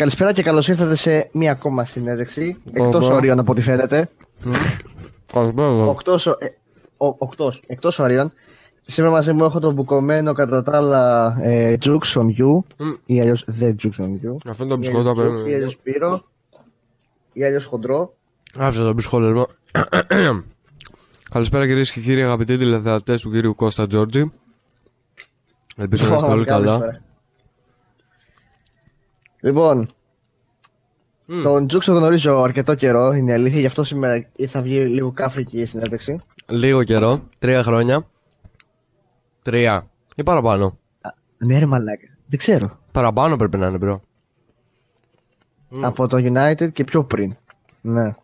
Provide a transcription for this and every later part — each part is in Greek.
καλησπέρα και καλώς ήρθατε σε μία ακόμα συνέντευξη. Εκτός όριων από ό,τι φαίνεται. Εκτό εκτός όριων. Σήμερα μαζί μου έχω τον μπουκωμένο κατά τα άλλα ε, Jukes on You ή αλλιώς The Jukes on You. Αυτό είναι το μπισκότο απέναντι. Ή αλλιώς Πύρο ή αλλιώς Χοντρό. Άφησα το μπισκότο λοιπόν. Καλησπέρα κυρίες και κύριοι αγαπητοί τηλεθεατές του κύριου Κώστα Τζόρτζη. Ελπίζω να είστε όλοι καλά. Λοιπόν, τον Τζούξ το γνωρίζω αρκετό καιρό, είναι η αλήθεια, γι' αυτό σήμερα θα βγει λίγο κάφρικη η συνέντευξη. Λίγο καιρό, τρία χρόνια. Τρία ή παραπάνω. Ναι, ρε μαλάκα. Δεν ξέρω. Παραπάνω πρέπει να είναι, bro. Από το United και πιο πριν. Ναι.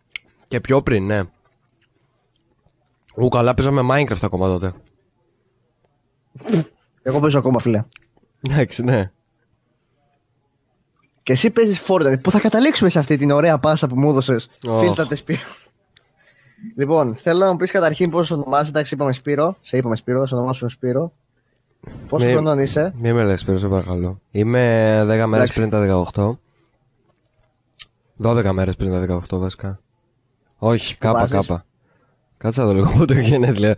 Και πιο πριν, ναι. Ου, καλά παίζαμε Minecraft ακόμα τότε. Εγώ παίζω ακόμα, φίλε. Εντάξει, ναι. Και εσύ παίζεις Fortnite. Πού θα καταλήξουμε σε αυτή την ωραία πάσα που μου έδωσες. Oh. Φίλτατε Σπύρο; λοιπόν, θέλω να μου πεις καταρχήν πώς ονομάζεις. Εντάξει, είπαμε Σπύρο. Σε είπαμε Σπύρο, θα σε ονομάσω Σπύρο. Πόσο Μη- χρονών είσαι; Μη με λες Σπύρο, σε παρακαλώ. Είμαι 10 μέρες Εντάξει. πριν τα 18. 12 μέρες πριν τα 18 βασικά. Όχι, κάπα βάζεις; κάπα. Κάτσε να το λίγο πότε έχει γενέθλια.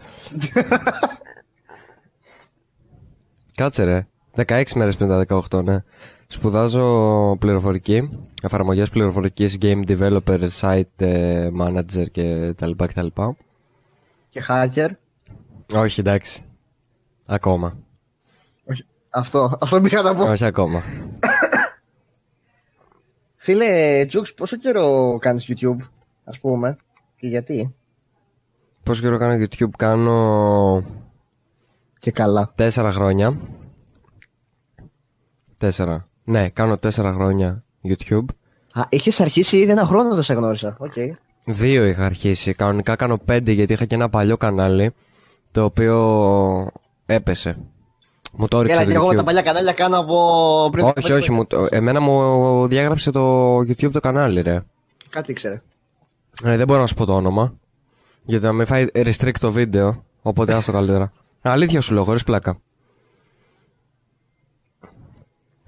Κάτσε ρε. 16 μέρες πριν τα 18, ναι. Σπουδάζω πληροφορική, εφαρμογές πληροφορικής, game developer, site ε, manager και τα λοιπά και τα λοιπά. Και hacker. Όχι, εντάξει. Ακόμα. Όχι. Αυτό, αυτό πήγα να πω. Όχι ακόμα. Φίλε, Τζουξ, πόσο καιρό κάνεις YouTube, ας πούμε. Και γιατί; Πόσο καιρό κάνω YouTube, κάνω Και καλά. τέσσερα χρόνια. Τέσσερα. Ναι, κάνω τέσσερα χρόνια YouTube. Α, είχες αρχίσει ήδη ένα χρόνο δεν σε γνώρισα. Οκ. Δύο είχα αρχίσει. Κανονικά κάνω πέντε γιατί είχα και ένα παλιό κανάλι το οποίο έπεσε. Μου το έριξε Έλα, το και εγώ με τα YouTube. παλιά κανάλια κάνω από πριν. Όχι, πέντε όχι. χρόνια. Μου, το- εμένα μου διάγραψε το YouTube το κανάλι, ρε. Κάτι ήξερε. Ε, δεν μπορώ να σου πω το όνομα. Γιατί να με φάει restrict το βίντεο. Οπότε άστο καλύτερα. Αλήθεια σου λέω, χωρίς πλάκα.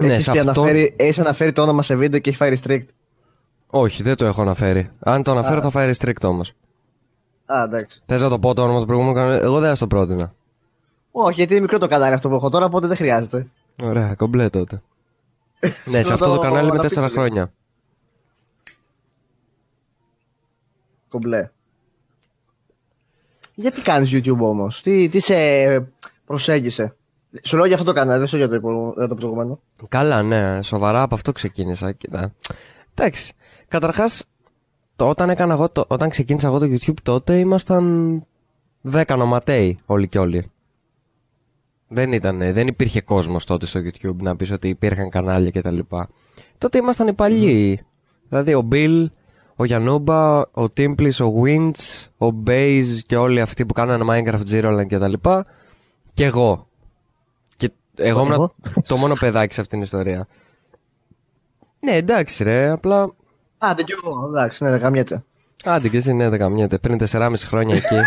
Ναι, Έχεις σε πει αυτό. αναφέρει, έχεις αναφέρει το όνομα σε βίντεο και έχει φάει restrict. Όχι, δεν το έχω αναφέρει. Αν το αναφέρω θα φάει restrict όμως. Α, εντάξει. Θες να το πω το όνομα του προηγούμενου κανάλι. Εγώ δεν θα στο πρότεινα. Όχι, γιατί είναι μικρό το κανάλι αυτό που έχω τώρα, οπότε δεν χρειάζεται. Ωραία, κομπλέ τότε. ναι, σε αυτό το το κανάλι με αναπτύξω 4 λίγο. χρόνια. Κομπλέ. Γιατί κάνεις YouTube όμως, τι, τι σε προσέγγισε; Σου λέω για αυτό το κανάλι, δεν σου λέω για το, υπο- για το προηγούμενο. Καλά, ναι, σοβαρά από αυτό ξεκίνησα. Κοίτα. Εντάξει. Καταρχάς, όταν, έκανα εγώ το, όταν ξεκίνησα εγώ το YouTube τότε ήμασταν 10 νοματέοι όλοι και όλοι. Δεν, ήταν, δεν υπήρχε κόσμος τότε στο YouTube να πεις ότι υπήρχαν κανάλια κτλ. Τότε ήμασταν οι παλιοί. Δηλαδή ο Bill, ο Γιανούμπα, ο Timplis, ο Winch, ο Baze και όλοι αυτοί που κάνανε Minecraft Zero κτλ. Και εγώ. Και εγώ ήμουν Εγώ; το μόνο παιδάκι σε αυτήν την ιστορία. Ναι, εντάξει ρε, απλά. Α, δεν κι εγώ, εντάξει, ναι, δεν καμιέται. Άντε και εσύ ναι, δεν καμιέται. Πριν 4,5 χρόνια εκεί.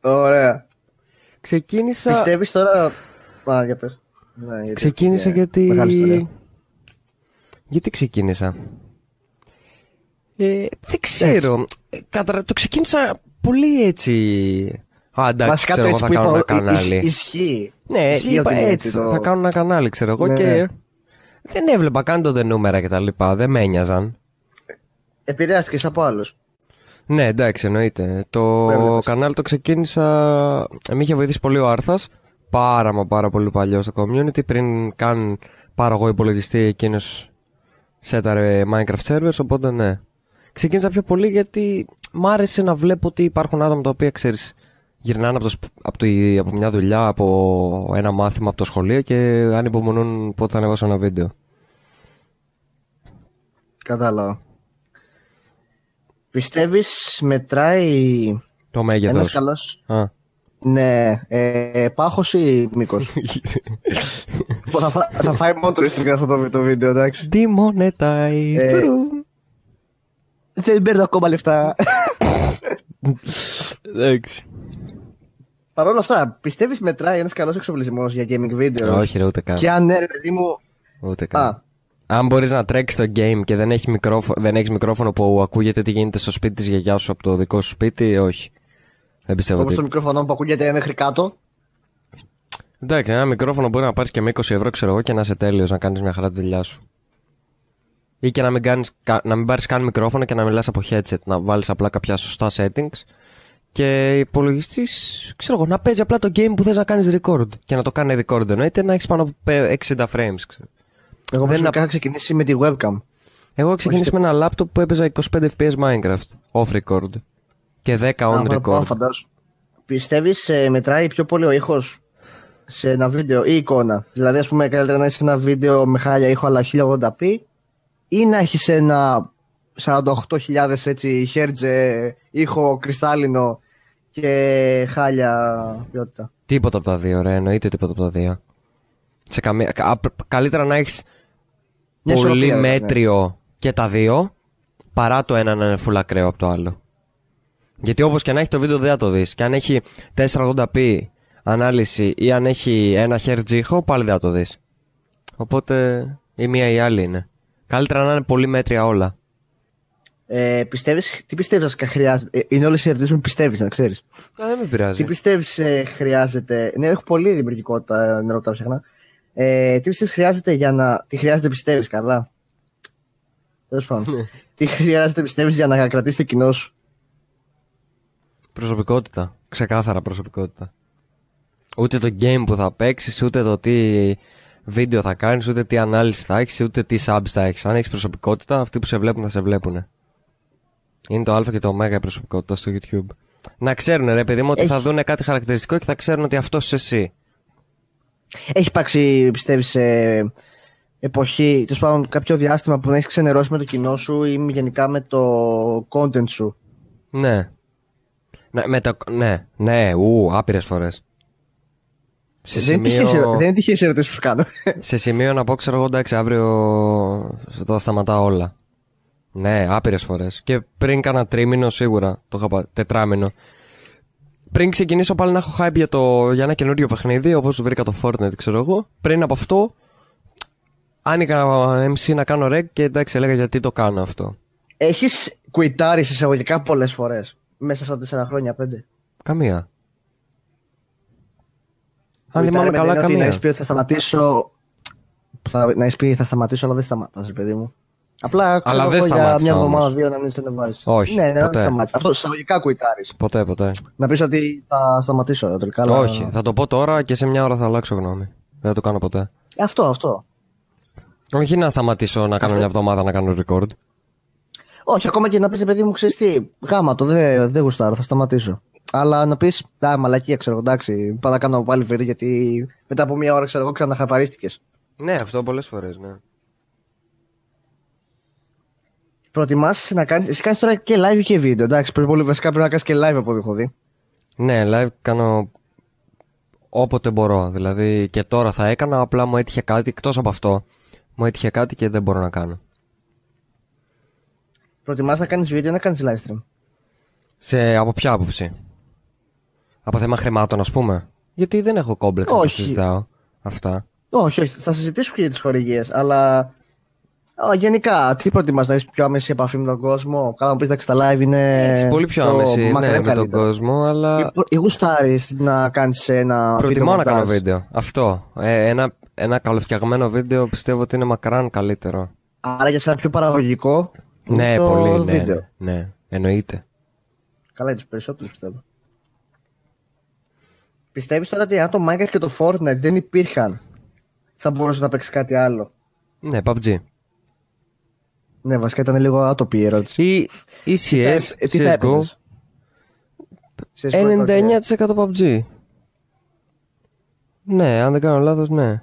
Ωραία. Ξεκίνησα. Πιστεύεις τώρα... Α, για πες. Ναι, γιατί- Ξεκίνησα ναι, γιατί. Μεγάλη ιστορία. Γιατί ξεκίνησα; Ε, δεν ξέρω. Ε, κατα- Το ξεκίνησα πολύ έτσι. Α, εντάξει, Βασικά ξέρω το εγώ έτσι θα που κάνω είπα, ένα κανάλι. ισ- ισχύει. Ναι, Ισχύει είπα ότι είναι έτσι. το- Θα κάνω ένα κανάλι, ξέρω εγώ. Ναι, και ναι. δεν έβλεπα καν τότε νούμερα κτλ. Δεν με ένοιαζαν. Επηρεάστηκες από άλλους. Ναι, εντάξει, εννοείται. Το έβλεπες. κανάλι το ξεκίνησα. Με είχε βοηθήσει πολύ ο Άρθας. Πάρα μα πάρα πολύ παλιός στο community. Πριν καν πάρω εγώ υπολογιστή, εκείνος σέταρε Minecraft servers. Οπότε ναι. Ξεκίνησα πιο πολύ γιατί μ' άρεσε να βλέπω ότι υπάρχουν άτομα τα οποία ξέρεις. Γυρνάνε από, το, σπ- από, το, από μια δουλειά, από ένα μάθημα από το σχολείο και ανυπομονούν πότε θα ανεβάσω ένα βίντεο. Κατάλαβα. Πιστεύεις μετράει Το μέγεθος. ένας καλός... Α. Ναι, ε, πάχος ή μήκος; Λοιπόν, θα, φά- θα φάει μόνο του Instagram αυτό το, το βίντεο, εντάξει. Demonetize. Ε, Τουρου. Δεν παίρνω ακόμα λεφτά. Εντάξει. Παρ' όλα αυτά, πιστεύεις μετράει ένας καλός εξοπλισμός για gaming video. Όχι, ρε, ούτε καν. Και αν ναι, ρε παιδί μου, Ούτε καν. Α, Αν μπορείς να τρέξεις το game και δεν έχει μικρόφωνο, δεν έχεις μικρόφωνο που ακούγεται τι γίνεται στο σπίτι της γιαγιάς σου από το δικό σου σπίτι, όχι. Δεν πιστεύω όπως το ότι. μικρόφωνο που ακούγεται μέχρι κάτω. Εντάξει, ένα μικρόφωνο μπορεί να πάρεις και με 20 ευρώ, ξέρω εγώ, και να είσαι τέλειος να κάνεις μια χαρά τη δουλειά σου. Ή και να μην, κάνεις, κα- να μην πάρεις καν μικρόφωνο και να μιλάς από headset. Να βάλεις απλά κάποια σωστά settings και υπολογιστής, ξέρω εγώ, να παίζει απλά το game που θες να κάνεις record. Και να το κάνει record εννοείται να έχεις πάνω από πε- 60 frames, ξέρω. Εγώ Δεν προσωπικά είναι- είχα ξεκινήσει με τη webcam. Εγώ έχω ξεκινήσει με ένα laptop που έπαιζα 25 fps Minecraft. Off record. Και 10 on Α, record. παραπάνω, φαντάσου. Πιστεύεις ε, μετράει πιο πολύ ο ήχος σε ένα βίντεο ή εικόνα; Δηλαδή, ας πούμε, καλύτερα να έχεις ένα βίντεο με χάλια ήχο αλλά 1080p ή να έχεις ένα 48.000 έτσι hertz ε, ήχο κρυστάλλινο και χάλια ποιότητα. Τίποτα από τα δύο, ρε. Εννοείται τίποτα από τα δύο. Σε καμία... κα- απ- Καλύτερα να έχεις Μια πολύ ισορροπία, ναι. μέτριο και τα δύο παρά το ένα να είναι full ακραίο από το άλλο. Γιατί όπως και να έχει το βίντεο δεν θα το δεις. Και αν έχει 480p ανάλυση ή αν έχει ένα Hz ήχο πάλι δεν θα το δεις. Οπότε η μία ή η άλλη είναι. Καλύτερα να είναι πολύ μέτρια όλα. Ε, πιστεύεις, τι πιστεύεις βασικά χρειάζεται. Ε, είναι όλες οι ερωτήσεις που πιστεύεις, να ξέρεις. Α, δεν με Τι πειράζει. πιστεύεις ε, χρειάζεται. Ναι, έχω πολύ δημιουργικότητα νερό τα ψάχνα. Ε, τι πιστεύεις χρειάζεται για να. Τι χρειάζεται πιστεύεις, καλά. Τέλος πάντων. Ναι. τι χρειάζεται πιστεύεις για να κρατήσεις το κοινό σου; Προσωπικότητα. Ξεκάθαρα προσωπικότητα. Ούτε το game που θα παίξεις, ούτε το τι βίντεο θα κάνεις, ούτε τι ανάλυση θα έχεις, ούτε τι subs θα έχεις. Αν έχεις προσωπικότητα, αυτοί που σε βλέπουν θα σε βλέπουν. Είναι το Α και το Ω η προσωπικότητα στο YouTube. Να ξέρουν, ρε παιδί μου, ότι Έχει. θα δουν κάτι χαρακτηριστικό και θα ξέρουν ότι αυτός είσαι εσύ. Έχει υπάρξει, πιστεύεις, ε, εποχή, τέλος πάντων, κάποιο διάστημα που να έχεις ξενερώσει με το κοινό σου ή γενικά με το content σου; Ναι. Ναι, με το... ναι, ναι, ου, άπειρες φορές. Σε Δεν είναι σημείο... τυχαίες ερω- δεν είναι τυχαίες ερωτήσεις που σου κάνω. Σε σημείο να πω, ξέρω εγώ, εντάξει, αύριο θα σταματάω όλα. Ναι, άπειρες φορές. Και πριν κάνα τρίμηνο σίγουρα, το είχα πα... τετράμινο. Πριν ξεκινήσω πάλι να έχω hype για, το... για ένα καινούριο παιχνίδι, όπως βρήκα το Fortnite, ξέρω εγώ. Πριν από αυτό, άνοιγα MC να κάνω reg και εντάξει, έλεγα γιατί το κάνω αυτό; Έχεις κουιτάρει εισαγωγικά πολλές φορές. Μέσα στα τέσσερα χρόνια, πέντε; Καμία. Αν Κουιτάρει θυμάμαι με καλά, την έννοια ότι Να καμία. έχεις πει ότι θα σταματήσω. Θα, να έχεις πει θα σταματήσω, αλλά δεν σταματάς, ρε παιδί μου. Απλά ξέρω Αλλά δεν εγώ, για σταμάτησα μια όμως. εβδομάδα, δύο να μην το ανεβάζει. Όχι, Ναι, ναι, ποτέ. δεν σταμάτησα. Αυτό εισαγωγικά κουιτάρεις. Ποτέ, ποτέ. Να πεις ότι θα σταματήσω τελικά. αλλά- Όχι, θα το πω τώρα και σε μια ώρα θα αλλάξω γνώμη. Δεν θα το κάνω ποτέ. Αυτό, αυτό. Όχι να σταματήσω να κάνω μια εβδομάδα να κάνω record. Όχι, ακόμα και να πεις παιδί μου, ξέρεις τι, γάμα το, δεν δεν γουστάρω, θα σταματήσω. Αλλά να πεις, Α, μαλακία, ξέρω εγώ, εντάξει, πάω να κάνω πάλι βίντεο γιατί μετά από μία ώρα, ξέρω εγώ, ξαναχαπαρίστηκες. Ναι, αυτό πολλές φορές, ναι. Προτιμάς να κάνει. Εσύ κάνεις τώρα και live και βίντεο, εντάξει. Πρέπει πολύ βασικά πρέπει να κάνεις και live από ό,τι έχω δει. Ναι, live κάνω όποτε μπορώ. Δηλαδή και τώρα θα έκανα, απλά μου έτυχε κάτι εκτός από αυτό. Μου έτυχε κάτι και δεν μπορώ να κάνω. Προτιμάς να κάνεις βίντεο ή να κάνεις live stream; Σε από ποια άποψη; Από θέμα χρημάτων, ας πούμε; Γιατί δεν έχω κόμπλεξ να τα Όχι. συζητάω αυτά. Όχι, όχι, θα συζητήσουμε και για τις χορηγίες, αλλά. Α, γενικά, τι προτιμάς να έχεις πιο άμεση επαφή με τον κόσμο; Καλά, μου πεις εντάξει, τα live είναι. Έχει πολύ πιο άμεση ναι, μακριά με τον καλύτερα. κόσμο, αλλά. Ή, ή γουστάρεις να κάνεις ένα. Προτιμώ να κάνω μοντάζ. βίντεο. Αυτό. Ε, ένα, ένα καλοφτιαγμένο βίντεο πιστεύω ότι είναι μακράν καλύτερο. Άρα για σένα πιο παραγωγικό. Ναι, είναι το πολύ. Ναι, βίντεο. ναι, ναι, εννοείται. Καλά, για τους περισσότερους πιστεύω. Πιστεύεις τώρα ότι αν το Minecraft και το Fortnite δεν υπήρχαν, θα μπορούσε να παίξει κάτι άλλο; Ναι, PUBG. Ναι, βασικά ήταν λίγο άτοπη η ερώτηση. Ή, ή CS, Ε, τι θα CSGO. έπαιζες; CSGO, 99% PUBG. Ναι, αν δεν κάνω λάθος, ναι.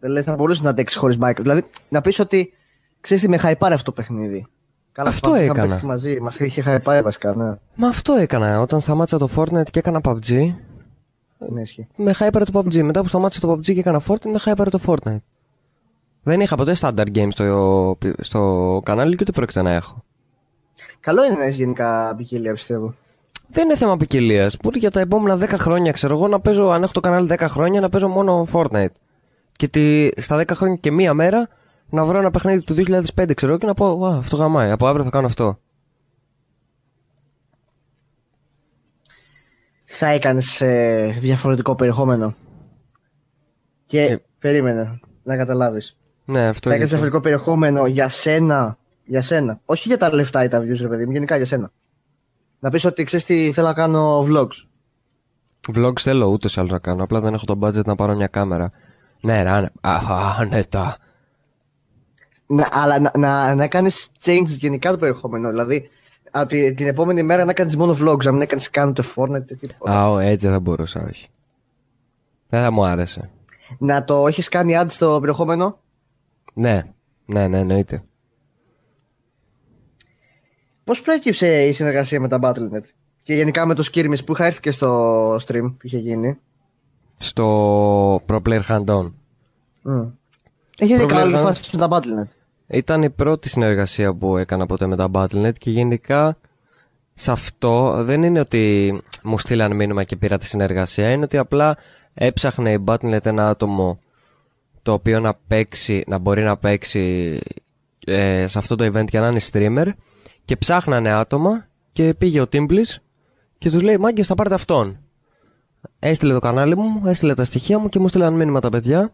Δηλαδή θα μπορούσε να αντέξεις χωρίς Minecraft. Δηλαδή να πεις ότι ξέρεις τι με χαϊπάρει αυτό το παιχνίδι. Καλά, Αυτό θυμάμαι, είχαμε έκανα. παίξεις μαζί. Μας είχε χαϊπάρει βασικά, ναι. Μα αυτό έκανα. Όταν σταμάτησα το Fortnite και έκανα PUBG, ναι ισχύει. με hyper το PUBG. Μετά που σταμάτησα το PUBG και έκανα Fortnite, με hyper το Fortnite. Δεν είχα ποτέ standard games στο, στο κανάλι και ούτε πρόκειται να έχω. Καλό είναι να έχεις γενικά ποικιλία, πιστεύω. Δεν είναι θέμα ποικιλίας. Μπορεί για τα επόμενα 10 χρόνια, ξέρω εγώ, να παίζω, αν έχω το κανάλι 10 χρόνια, να παίζω μόνο Fortnite. Και τη, στα 10 χρόνια και μία μέρα να βρω ένα παιχνίδι του 2005, ξέρω, και να πω, Ά, αυτό γαμάει. Από αύριο θα κάνω αυτό. Θα έκανες ε, διαφορετικό περιεχόμενο. Και Ε. περίμενε να καταλάβεις. Ναι, αυτό Θα έκανες είναι. διαφορετικό περιεχόμενο για σένα. Για σένα. Όχι για τα λεφτά ή τα views, ρε παιδί μου, γενικά για σένα. Να πεις ότι ξέρεις τι θέλω να κάνω vlogs. Vlogs θέλω ούτε σε άλλο να κάνω. Απλά δεν έχω το budget να πάρω μια κάμερα. Ναι, ρε, άνε- α, άνετα. Να, αλλά να, να, να κάνεις change γενικά το περιεχόμενο. Δηλαδή, από τη- την επόμενη μέρα να κάνεις μόνο vlogs, να μην έκανες καν ούτε Fortnite ούτε τίποτα. Α, ω, έτσι δεν θα μπορούσα, όχι. Δεν θα μου άρεσε. Να το έχεις κάνει ads στο περιεχόμενο; Ναι, ναι, ναι, εννοείται. Πώς προέκυψε η συνεργασία με τα Battle.net και γενικά με το Skirmish που είχα έρθει και στο stream που είχε γίνει; Στο Pro Player Hand-On. Mm. Έχει δει Προβλέπω. καλή φάση με τα Battle.net. Ήταν η πρώτη συνεργασία που έκανα ποτέ με τα Battle.net και γενικά σε αυτό δεν είναι ότι μου στείλαν μήνυμα και πήρα τη συνεργασία, είναι ότι απλά έψαχνε η Battle.net ένα άτομο το οποίο να παίξει, να μπορεί να παίξει ε, σε αυτό το event για να είναι streamer και ψάχνανε άτομα και πήγε ο Timblis και τους λέει «Μάγκες θα πάρετε αυτόν». Έστειλε το κανάλι μου, έστειλε τα στοιχεία μου και μου στείλαν μήνυμα τα παιδιά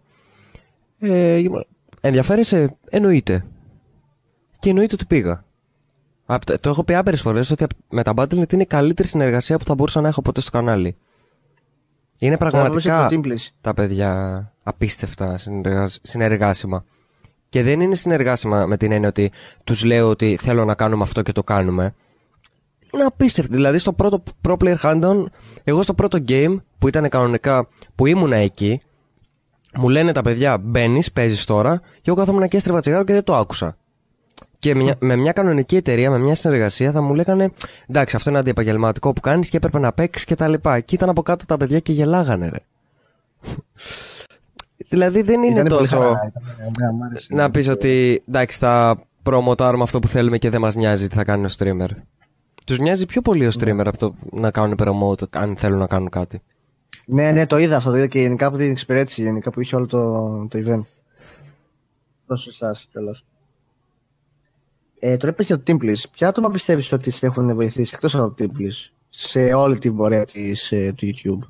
ε, ενδιαφέρεσαι, εννοείται. Και εννοείται ότι πήγα. Απ' τα- το έχω πει άπειρες φορές ότι απ- με τα Battle.net είναι η καλύτερη συνεργασία που θα μπορούσα να έχω ποτέ στο κανάλι. Είναι πραγματικά το Teamplace. τα παιδιά απίστευτα συνεργα- συνεργάσιμα. Και δεν είναι συνεργάσιμα με την έννοια ότι τους λέω ότι θέλω να κάνουμε αυτό και το κάνουμε. Είναι απίστευτο. Δηλαδή στο πρώτο Pro Player Handon, εγώ στο πρώτο game που ήταν κανονικά, που ήμουνα εκεί, μου λένε τα παιδιά, μπαίνεις, παίζεις τώρα, και εγώ κάθομαι και έστρεβα τσιγάρο και δεν το άκουσα. Και μια- με μια κανονική εταιρεία, με μια συνεργασία, θα μου λέγανε εντάξει, αυτό είναι αντιεπαγγελματικό που κάνεις και έπρεπε να παίξεις και τα λοιπά. Και ήταν από κάτω τα παιδιά και γελάγανε, ρε. Δηλαδή δεν είναι Ήτανε πολύ τόσο. χαρά, ήταν- ναι, μ' άρεσε. Να πεις ότι εντάξει θα προμοτάρουμε αυτό που θέλουμε και δεν μας νοιάζει τι θα κάνει ο streamer. Τους νοιάζει πιο πολύ ο streamer από το να κάνουν promote αν θέλουν να κάνουν κάτι. Ναι, ναι, το είδα αυτό. Το είδα και γενικά από την εξυπηρέτηση γενικά που είχε όλο το, το event. Τόσο εσάς κιόλας. Ε, τώρα είπες για το Teamplace. Ποια άτομα πιστεύεις ότι σε έχουν βοηθήσει εκτός από το Teamplace σε όλη την πορεία της, ε, του YouTube;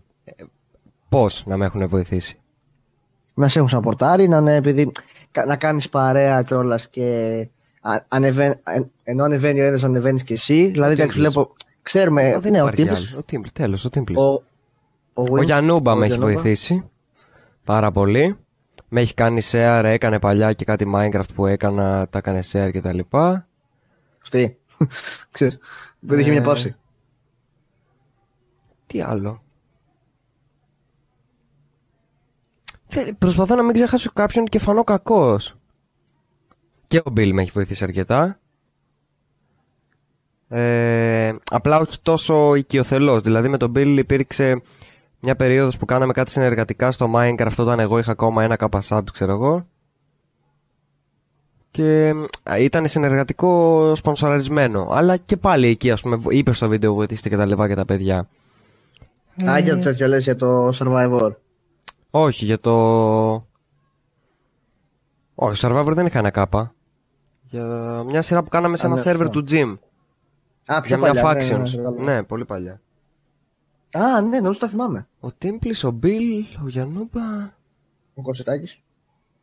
Πώς να με έχουν βοηθήσει; Να σε έχουν σαπορτάρει, να είναι επειδή κα- να κάνεις παρέα κιόλας και α- ανεβαίνει, εν- ενώ ανεβαίνει ο ένας, ανεβαίνεις και εσύ. Δηλαδή, εντάξει, Teamplace. βλέπω. Ξέρουμε. δεν ναι, ο υπάρχει Teamplace. άλλο. Ο Teamplace, τέλος, ο Teamplace. Ο, Ο Win- Γιαννούμπα ο με έχει Γιαννούμπα. βοηθήσει πάρα πολύ. Με έχει κάνει share, έκανε παλιά και κάτι Minecraft που έκανα, τα έκανε share και τα λοιπά. Αυτή. Ξέρεις. Δεν είχε Ε, μια παύση. Τι άλλο. Θε- Προσπαθώ να μην ξεχάσω κάποιον και φανώ κακός. Και ο Bill με έχει βοηθήσει αρκετά. Ε, απλά όχι τόσο οικειοθελώς. Δηλαδή με τον Bill υπήρξε μια περίοδος που κάναμε κάτι συνεργατικά στο Minecraft όταν εγώ είχα ακόμα ένα κάπα subs ξέρω εγώ. Και α, ήταν συνεργατικό σπονσοραρισμένο. Αλλά και πάλι εκεί ας πούμε είπε στο βίντεο βοηθήστε και τα λοιπά και τα παιδιά. Α, για το τέτοιο λες για το Survivor. Όχι, για το. Όχι, Survivor δεν είχα ένα κάπα. Για μια σειρά που κάναμε σε Α, ένα ναι, σερβερ αυτό. του gym. Α, πιο Για μια παλιά. ναι, factions. ναι, ναι, Ναι, ναι. πολύ παλιά. Α, ναι, νομίζω τα θυμάμαι. Ο Τίμπλης, ο Μπιλ, ο Γιαννούμπα. Ο Κωσιτάκης.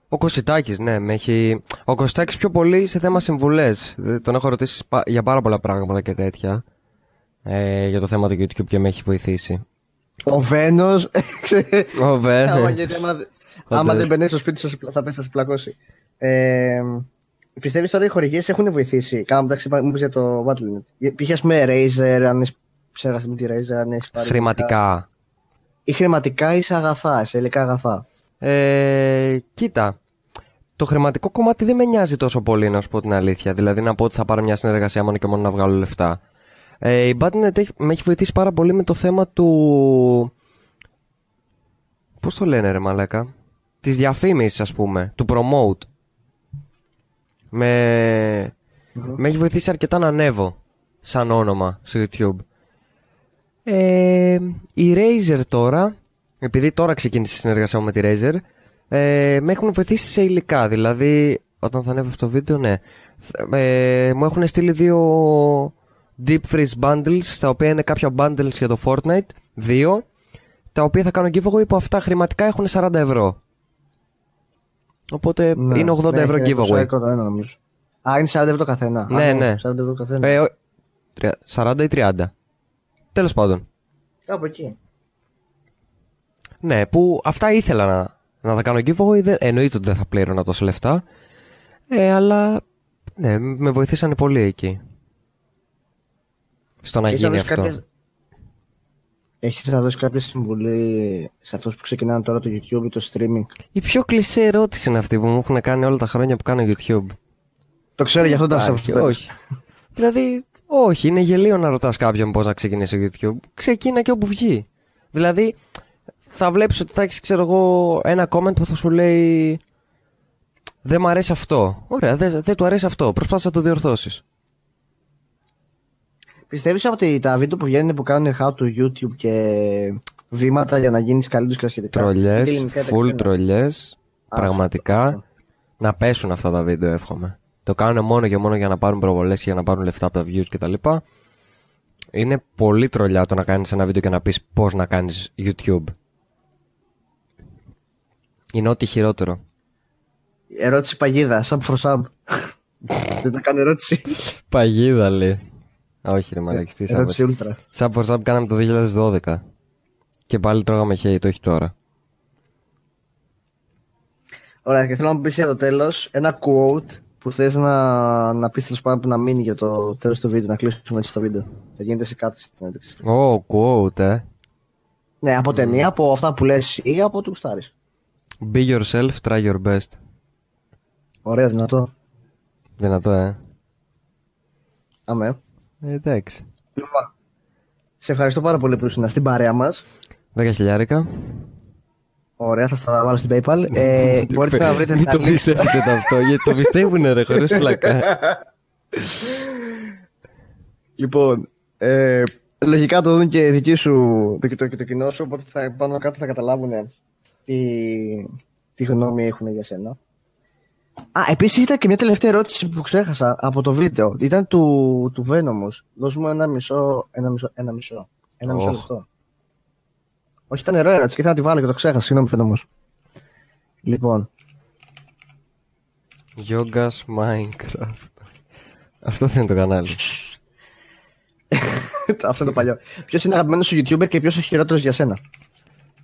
Ο Κωσιτάκης, ναι, με έχει. Ο Κωσιτάκης πιο πολύ σε θέμα συμβουλές. Τον έχω ρωτήσει πα- για πάρα πολλά πράγματα και τέτοια. Ε, για το θέμα του YouTube και με έχει βοηθήσει. Ο Βένος. Ο Βε. Άμα, γιατί άμα, άμα Όντως. δεν μπαινεί στο σπίτι σας, θα πέσει, θα σε πλακώσει. Ε, Πιστεύεις τώρα οι χορηγίες έχουν βοηθήσει; Κάνα μεταξύ μου είπες για το Battle.net. Πήγες με Razer, αν έχεις ψέγαστη με τη Razer, αν έχεις πάρει. Χρηματικά. Ή χρηματικά ή σε αγαθά, σε υλικά αγαθά. Ε, κοίτα. Το χρηματικό κομμάτι δεν με νοιάζει τόσο πολύ, να σου πω την αλήθεια. Δηλαδή να πω ότι θα πάρω μια συνεργασία μόνο και μόνο να βγάλω λεφτά. Ε, η Battle.net έχει- με έχει βοηθήσει πάρα πολύ με το θέμα του. Πώς το λένε, ρε Μαλάκα; Της διαφήμισης, ας πούμε. Του promote. Με. Με έχει βοηθήσει αρκετά να ανέβω. Σαν όνομα στο YouTube. Ε, η Razer τώρα, επειδή τώρα ξεκίνησε η συνεργασία μου με τη Razer, Ε, με έχουν βοηθήσει σε υλικά. Δηλαδή, όταν θα ανέβω αυτό το βίντεο, ναι. Ε, μου έχουν στείλει δύο Deep Freeze Bundles, τα οποία είναι κάποια bundles για το Fortnite. Δύο. Τα οποία θα κάνω giveaway που αυτά χρηματικά έχουν 40 ευρώ. Οπότε Ναι, είναι 80 ναι, ευρώ έχει giveaway. 20 ένα, νομίζω. Α, είναι 40 ευρώ το καθένα. Ναι, Α, ναι. 40 ευρώ το καθένα. Ε, ο- τρια- 40 ή 30. Τέλος πάντων. Κάπου εκεί. Ναι, που αυτά ήθελα να, να τα κάνω giveaway. Δεν, εννοείται ότι δεν θα πλήρωνα τόσα λεφτά. Ε, αλλά ναι, με βοηθήσανε πολύ εκεί. Στο να Έχεις να γίνει δώσεις αυτό. κάποιες- Έχεις να δώσεις κάποια συμβουλή σε αυτούς που ξεκινάνε τώρα το YouTube ή το streaming; Η πιο κλεισέ ερώτηση είναι αυτή που μου έχουν κάνει όλα τα χρόνια που κάνω YouTube. Το ξέρω γι' αυτό το Όχι, άφησα. όχι. δηλαδή, όχι, είναι γελίο να ρωτάς κάποιον πώς να ξεκινήσει το YouTube. Ξεκίνα και όπου βγει. Δηλαδή, θα βλέπεις ότι θα έχεις, ξέρω εγώ, ένα comment που θα σου λέει Δεν μ' αρέσει αυτό. Ωραία, δεν, δεν του αρέσει αυτό. Προσπάθησε να το διορθώσεις. Πιστεύεις ότι τα βίντεο που βγαίνουν που κάνουν how to YouTube και βήματα για να γίνεις καλύτερος και τα σχετικά; είναι Τρολιές, ελληνικά ή τα full ξένα; τρολιές, Α, πραγματικά. αυτό. Να πέσουν αυτά τα βίντεο, εύχομαι. Το κάνουν μόνο και μόνο για να πάρουν προβολές και για να πάρουν λεφτά από τα views κτλ. Είναι πολύ τρολιά το να κάνεις ένα βίντεο και να πεις πώς να κάνεις YouTube. Είναι ό,τι χειρότερο. Ερώτηση παγίδα, sub for sub. Δεν τα κάνω ερώτηση. Παγίδα λέει. Όχι ρε μαλακιστή. τι ερώτηση ultra. Sub for sub κάναμε το 2012. Και πάλι τρώγαμε hate, όχι τώρα. Ωραία, και θέλω να μου πεις για το τέλος ένα quote που θες να, να πεις τέλος πάντων που να μείνει για το τέλος του βίντεο, να κλείσουμε έτσι το βίντεο. Θα γίνεται σε κάθε συνέντευξη. Ω, quote, ε. Ναι, από ταινία, από αυτά που λες ή από του γουστάρεις. Be yourself, try your best. Ωραία, δυνατό. Δυνατό, ε. Αμέ. Ε, Εντάξει. Λοιπόν, σε ευχαριστώ πάρα πολύ που ήσουν στην παρέα μας. 10 χιλιάρικα. Ωραία, θα στα βάλω στην PayPal. Ε, μπορείτε να βρείτε Μην τα το links. πιστεύετε αυτό, γιατί το πιστεύουνε ρε, χωρίς πλακά. Λοιπόν, ε, λογικά το δουν και οι δικοί σου, το, το, το, το κοινό σου, οπότε θα, πάνω κάτω θα καταλάβουν τι, τι γνώμη έχουν για σένα. Α, επίσης ήταν και μια τελευταία ερώτηση που ξέχασα από το βίντεο. Ήταν του, του Venomous. Δώσ' μου ένα μισό, ένα μισό, ένα μισό, ένα μισό Οχ. λεπτό. Όχι, ήταν ερώτηση και ήθελα να τη βάλω και το ξέχασα. Συγγνώμη, Venomous. Λοιπόν, Yoga's Minecraft. Αυτό δεν είναι το κανάλι. αυτό είναι το παλιό. Ποιος είναι αγαπημένος σου YouTuber και ποιος ο χειρότερος για σένα;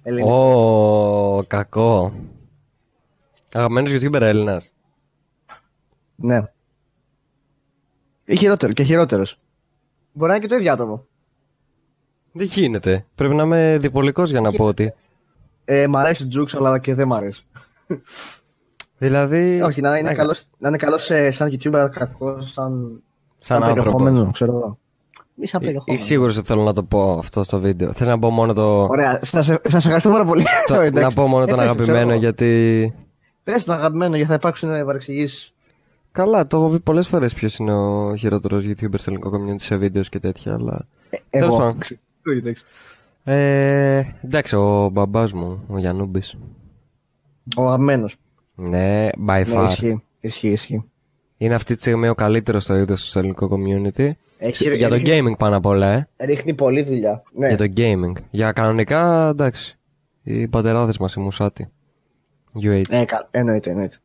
Ελληνικά. Ω, κακό. Αγαπημένος YouTuber Έλληνας. Ναι. Ή χειρότερο, και χειρότερος. Μπορεί να είναι και το ίδιο άτομο. Δεν γίνεται. Πρέπει να είμαι διπολικός για να πω ότι. Ε, μ' αρέσει ο Τζούξ, αλλά και δεν μ' αρέσει. Δηλαδή. Όχι, να είναι ναι, καλός, να είναι καλός ε, σαν YouTuber, αλλά κακός σαν, Σαν άνθρωπος. περιεχόμενος, ξέρω εγώ. Ή σαν Είσαι περιεχόμενος. σίγουρος ότι θέλω να το πω αυτό στο βίντεο. Θες να πω μόνο το. Ωραία, σας, σας ευχαριστώ πάρα πολύ. το- Εντάξει. να πω μόνο τον Εντάξει, αγαπημένο ξέρω. γιατί. Πες τον αγαπημένο, γιατί θα υπάρξουν ε, παρεξηγήσεις. Καλά, το έχω πει πολλές φορές ποιος είναι ο χειρότερος YouTuber στο ελληνικό community σε βίντεος και τέτοια, αλλά. Ε, Τέλος εγώ. πάντων. Όχι, εντάξει. Ε, εντάξει, ο μπαμπάς μου, ο Γιαννούμπης. Ο αγαπημένος. Ναι, by Ναι, far. ισχύει, ισχύει, ισχύει. Είναι αυτή τη στιγμή ο καλύτερος στο είδος στο ελληνικό community. Έχει- Για το έχει- gaming πάνω απ' όλα, ε. Ρίχνει πολλή δουλειά. Ναι. Για το gaming. Για κανονικά, εντάξει. Οι πατεράδες μας, οι μουσάτι. UH. Ναι, κα- εννοείται, εννοείται.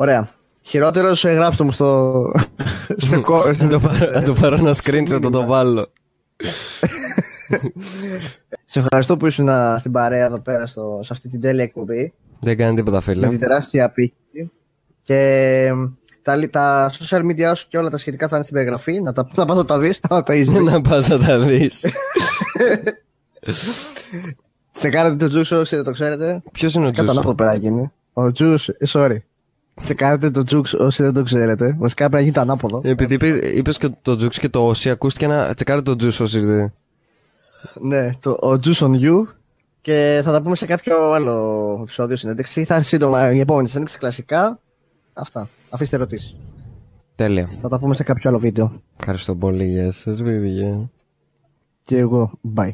Ωραία. Χειρότερος, ε, γράψτε μου στο. στο κο- να, το πάρω, να το πάρω ένα screenshot, να το βάλω. Σε ευχαριστώ που ήσουν α, στην παρέα εδώ πέρα στο, σε αυτή την τέλεια εκπομπή. Δεν κάνει τίποτα, Με φίλε. την τεράστια απίκη. Και ε, τα, λι- τα social media σου και όλα τα σχετικά θα είναι στην περιγραφή. Να τα να πας να τα δεις. Να τα είσαι. να πας να τα δεις. Τσεκάρετε το Τζούσο όσοι δεν το ξέρετε. Ποιος είναι ο Κατά Τζούσο; λάθο πρέπει να γίνει. Ο Τζούς, ε, sorry. Τσεκάρετε το Τζούξ όσοι δεν το ξέρετε. Βασικά πρέπει να γίνει το ανάποδο. Επειδή είπε και το Τζούξ και το Όσι, ακούστηκε να τσεκάρει το Τζούσο όσοι δεν- Ναι, το, ο Juice on You. Και θα τα πούμε σε κάποιο άλλο επεισόδιο συνέντευξη. Θα είναι σύντομα η επόμενη συνέντευξη κλασικά. Αυτά. Αφήστε ερωτήσεις. Τέλεια. Θα τα πούμε σε κάποιο άλλο βίντεο. Ευχαριστώ πολύ. Γεια σας, παιδιά. Και εγώ, bye.